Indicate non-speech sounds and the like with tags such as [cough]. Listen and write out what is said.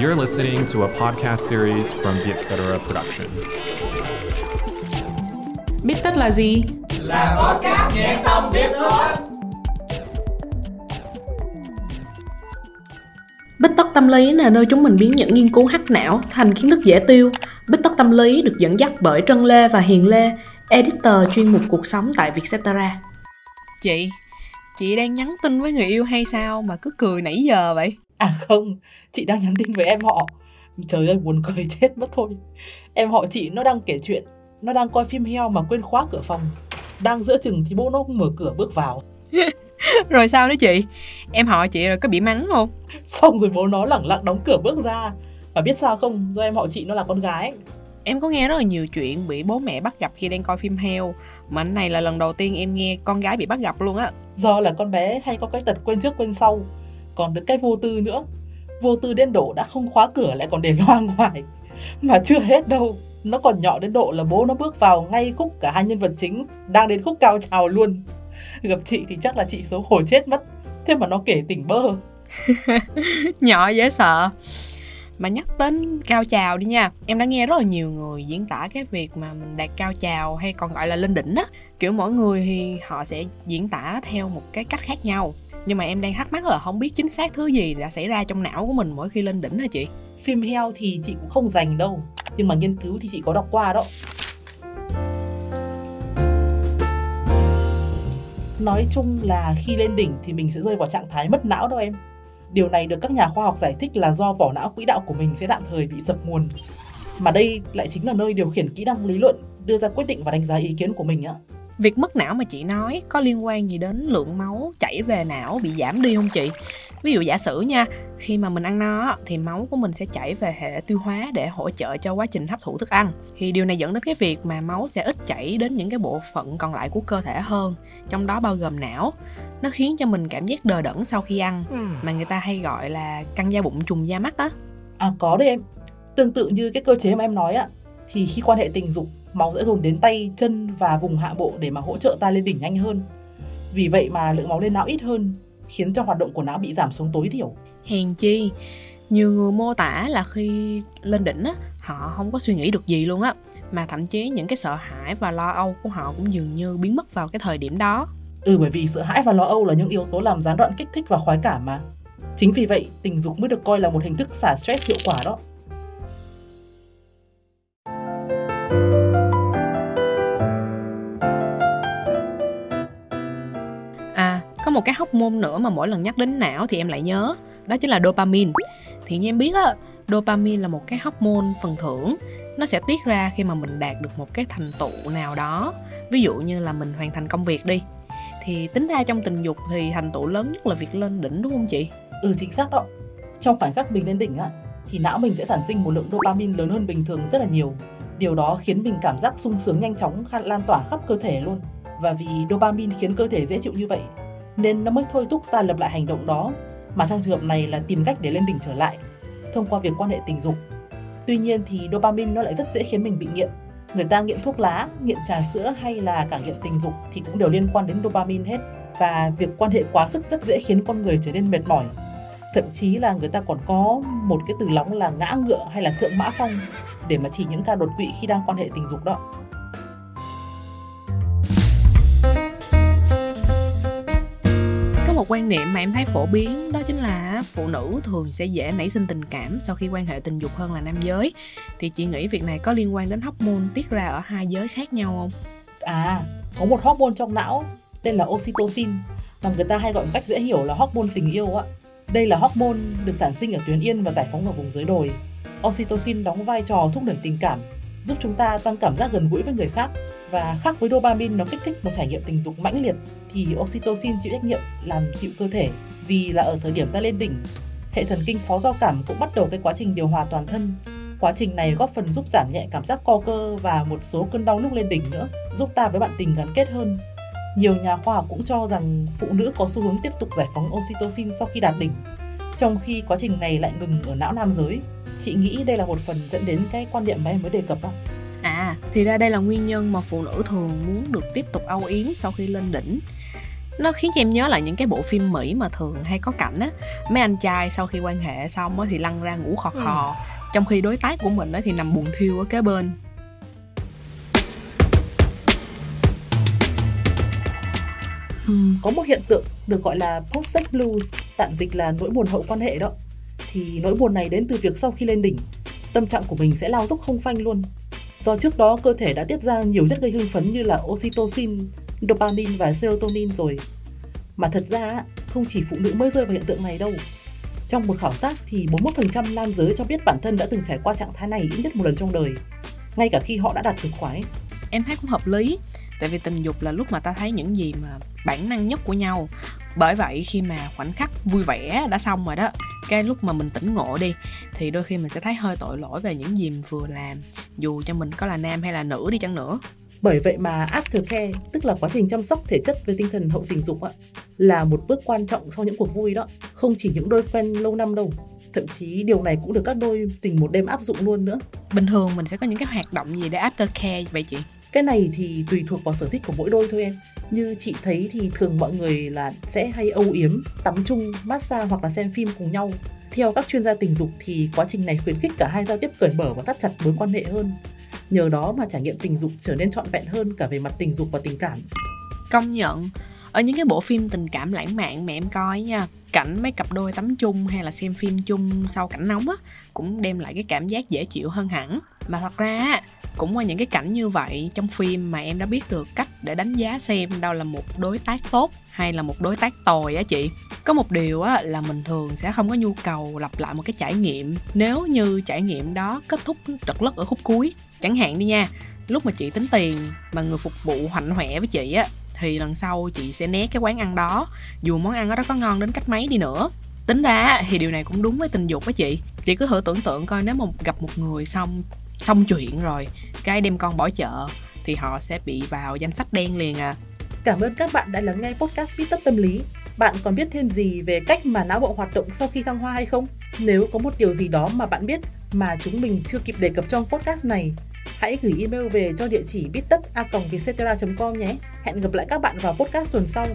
You're listening to a podcast series from the Etc. Production. Biết tất là gì? Là podcast nghe xong biết thôi. Bích tất tâm lý là nơi chúng mình biến những nghiên cứu hắc não thành kiến thức dễ tiêu. Bích tất tâm lý được dẫn dắt bởi Trân Lê và Hiền Lê, editor chuyên mục cuộc sống tại Vietcetera. Chị, chị đang nhắn tin với người yêu hay sao mà cứ cười nãy giờ vậy? À không, chị đang nhắn tin với em họ. Trời ơi buồn cười [laughs] chết mất thôi. Em họ chị nó đang kể chuyện, nó đang coi phim heo mà quên khóa cửa phòng. Đang giữa chừng thì bố nó cũng mở cửa bước vào. [laughs] rồi sao nữa chị? Em họ chị rồi có bị mắng không? [laughs] Xong rồi bố nó lẳng lặng đóng cửa bước ra. Và biết sao không, do em họ chị nó là con gái. Em có nghe rất là nhiều chuyện bị bố mẹ bắt gặp khi đang coi phim heo Mà anh này là lần đầu tiên em nghe con gái bị bắt gặp luôn á Do là con bé hay có cái tật quên trước quên sau còn được cái vô tư nữa. Vô tư đến độ đã không khóa cửa lại còn để loa ngoài. Mà chưa hết đâu, Nó còn nhỏ đến độ là bố nó bước vào ngay khúc cả hai nhân vật chính Đang đến khúc cao trào luôn. Gặp chị thì chắc là chị xấu hổ chết mất, Thế mà nó kể tỉnh bơ. [laughs] Nhỏ dễ sợ. Mà nhắc đến cao trào đi nha, em đã nghe rất là nhiều người diễn tả cái việc mà mình đạt cao trào hay còn gọi là lên đỉnh á. Kiểu mỗi người thì họ sẽ diễn tả theo một cái cách khác nhau nhưng mà em đang thắc mắc là không biết chính xác thứ gì đã xảy ra trong não của mình mỗi khi lên đỉnh hả chị phim heo thì chị cũng không dành đâu nhưng mà nghiên cứu thì chị có đọc qua đó nói chung là khi lên đỉnh thì mình sẽ rơi vào trạng thái mất não đâu em Điều này được các nhà khoa học giải thích là do vỏ não quỹ đạo của mình sẽ tạm thời bị dập nguồn. Mà đây lại chính là nơi điều khiển kỹ năng lý luận, đưa ra quyết định và đánh giá ý kiến của mình á. Việc mất não mà chị nói có liên quan gì đến lượng máu chảy về não bị giảm đi không chị? Ví dụ giả sử nha, khi mà mình ăn no thì máu của mình sẽ chảy về hệ tiêu hóa để hỗ trợ cho quá trình hấp thụ thức ăn. Thì điều này dẫn đến cái việc mà máu sẽ ít chảy đến những cái bộ phận còn lại của cơ thể hơn, trong đó bao gồm não. Nó khiến cho mình cảm giác đờ đẫn sau khi ăn, ừ. mà người ta hay gọi là căng da bụng trùng da mắt á. À có đấy em. Tương tự như cái cơ chế mà em nói ạ, thì khi quan hệ tình dục máu sẽ dồn đến tay, chân và vùng hạ bộ để mà hỗ trợ ta lên đỉnh nhanh hơn. Vì vậy mà lượng máu lên não ít hơn, khiến cho hoạt động của não bị giảm xuống tối thiểu. Hèn chi, nhiều người mô tả là khi lên đỉnh á, họ không có suy nghĩ được gì luôn á, mà thậm chí những cái sợ hãi và lo âu của họ cũng dường như biến mất vào cái thời điểm đó. Ừ bởi vì sợ hãi và lo âu là những yếu tố làm gián đoạn kích thích và khoái cảm mà. Chính vì vậy, tình dục mới được coi là một hình thức xả stress hiệu quả đó. Một cái hormone nữa mà mỗi lần nhắc đến não thì em lại nhớ. Đó chính là dopamine. Thì như em biết á, dopamine là một cái hormone phần thưởng. Nó sẽ tiết ra khi mà mình đạt được một cái thành tựu nào đó. Ví dụ như là mình hoàn thành công việc đi. Thì tính ra trong tình dục thì thành tựu lớn nhất là việc lên đỉnh, đúng không chị? Ừ chính xác đó. Trong khoảnh khắc mình lên đỉnh á, thì não mình sẽ sản sinh một lượng dopamine lớn hơn bình thường rất là nhiều. Điều đó khiến mình cảm giác sung sướng nhanh chóng, lan tỏa khắp cơ thể luôn. Và vì dopamine khiến cơ thể dễ chịu như vậy nên nó mới thôi thúc ta lập lại hành động đó. Mà trong trường hợp này là tìm cách để lên đỉnh trở lại, thông qua việc quan hệ tình dục. Tuy nhiên thì dopamine nó lại rất dễ khiến mình bị nghiện. Người ta nghiện thuốc lá, nghiện trà sữa hay là cả nghiện tình dục thì cũng đều liên quan đến dopamine hết. Và việc quan hệ quá sức rất dễ khiến con người trở nên mệt mỏi. Thậm chí là người ta còn có một cái từ lóng là ngã ngựa hay là thượng mã phong để mà chỉ những ca đột quỵ khi đang quan hệ tình dục đó. Quan niệm mà em thấy phổ biến đó chính là phụ nữ thường sẽ dễ nảy sinh tình cảm sau khi quan hệ tình dục hơn là nam giới. Thì chị nghĩ việc này có liên quan đến hormone tiết ra ở hai giới khác nhau không? À có một hormone trong não tên là oxytocin mà người ta hay gọi một cách dễ hiểu là hormone tình yêu á. Đây là hormone được sản sinh ở tuyến yên và giải phóng ở vùng dưới đồi. Oxytocin đóng vai trò thúc đẩy tình cảm giúp chúng ta tăng cảm giác gần gũi với người khác. Và khác với dopamine, nó kích thích một trải nghiệm tình dục mãnh liệt, thì oxytocin chịu trách nhiệm làm dịu cơ thể. Vì là ở thời điểm ta lên đỉnh, hệ thần kinh phó giao cảm cũng bắt đầu cái quá trình điều hòa toàn thân. Quá trình này góp phần giúp giảm nhẹ cảm giác co cơ và một số cơn đau lúc lên đỉnh nữa, giúp ta với bạn tình gắn kết hơn. Nhiều nhà khoa học cũng cho rằng phụ nữ có xu hướng tiếp tục giải phóng oxytocin sau khi đạt đỉnh, trong khi quá trình này lại ngừng ở não nam giới chị nghĩ đây là một phần dẫn đến cái quan điểm mà em mới đề cập đó. À thì ra đây là nguyên nhân mà phụ nữ thường muốn được tiếp tục âu yếm sau khi lên đỉnh. Nó khiến cho em nhớ lại những cái bộ phim mỹ mà thường hay có cảnh á. Mấy anh trai sau khi quan hệ xong á thì lăn ra ngủ khò khò. Ừ. trong khi đối tác của mình á thì nằm buồn thiêu ở kế bên. Có một hiện tượng được gọi là post-sex blues, tạm dịch là nỗi buồn hậu quan hệ đó. Thì nỗi buồn này đến từ việc sau khi lên đỉnh, tâm trạng của mình sẽ lao dốc không phanh luôn. Do trước đó cơ thể đã tiết ra nhiều chất gây hưng phấn như là oxytocin, dopamine và serotonin rồi. Mà thật ra không chỉ phụ nữ mới rơi vào hiện tượng này đâu. Trong một khảo sát thì 41% nam giới cho biết bản thân đã từng trải qua trạng thái này ít nhất một lần trong đời, ngay cả khi họ đã đạt cực khoái. Em thấy cũng hợp lý, tại vì tình dục là lúc mà ta thấy những gì mà bản năng nhất của nhau. Bởi vậy khi mà khoảnh khắc vui vẻ đã xong rồi đó cái lúc mà mình tỉnh ngộ đi thì đôi khi mình sẽ thấy hơi tội lỗi về những gì mình vừa làm dù cho mình có là nam hay là nữ đi chăng nữa. Bởi vậy mà aftercare tức là quá trình chăm sóc thể chất với tinh thần hậu tình dục á là một bước quan trọng sau những cuộc vui đó. Không chỉ những đôi quen lâu năm đâu thậm chí điều này cũng được các đôi tình một đêm áp dụng luôn nữa. Bình thường mình sẽ có những cái hoạt động gì để aftercare vậy chị cái này thì tùy thuộc vào sở thích của mỗi đôi thôi em. Như chị thấy thì thường mọi người là sẽ hay âu yếm, tắm chung, massage hoặc là xem phim cùng nhau. Theo các chuyên gia tình dục thì quá trình này khuyến khích cả hai giao tiếp cởi mở và thắt chặt mối quan hệ hơn. Nhờ đó mà trải nghiệm tình dục trở nên trọn vẹn hơn cả về mặt tình dục và tình cảm. Công nhận. Ở những cái bộ phim tình cảm lãng mạn mà em coi nha, cảnh mấy cặp đôi tắm chung hay là xem phim chung sau cảnh nóng á, cũng đem lại cái cảm giác dễ chịu hơn hẳn. Mà thật ra cũng qua những cái cảnh như vậy trong phim mà em đã biết được cách để đánh giá xem đâu là một đối tác tốt hay là một đối tác tồi á chị. Có một điều á là mình thường sẽ không có nhu cầu lặp lại một cái trải nghiệm. Nếu như trải nghiệm đó kết thúc trật lất ở khúc cuối, chẳng hạn đi nha, lúc mà chị tính tiền mà người phục vụ hoạnh hoẹ với chị á, thì lần sau chị sẽ né cái quán ăn đó, dù món ăn đó có ngon đến cách mấy đi nữa. Tính ra thì điều này cũng đúng với tình dục á chị. Chị cứ thử tưởng tượng coi nếu mà gặp một người xong xong chuyện rồi, cái đem con bỏ chợ thì họ sẽ bị vào danh sách đen liền à. Cảm ơn các bạn đã lắng nghe podcast viết tất tâm lý. Bạn còn biết thêm gì về cách mà não bộ hoạt động sau khi thăng hoa hay không? Nếu có một điều gì đó mà bạn biết mà chúng mình chưa kịp đề cập trong podcast này, hãy gửi email về cho địa chỉ biết tất a com nhé. Hẹn gặp lại các bạn vào podcast tuần sau.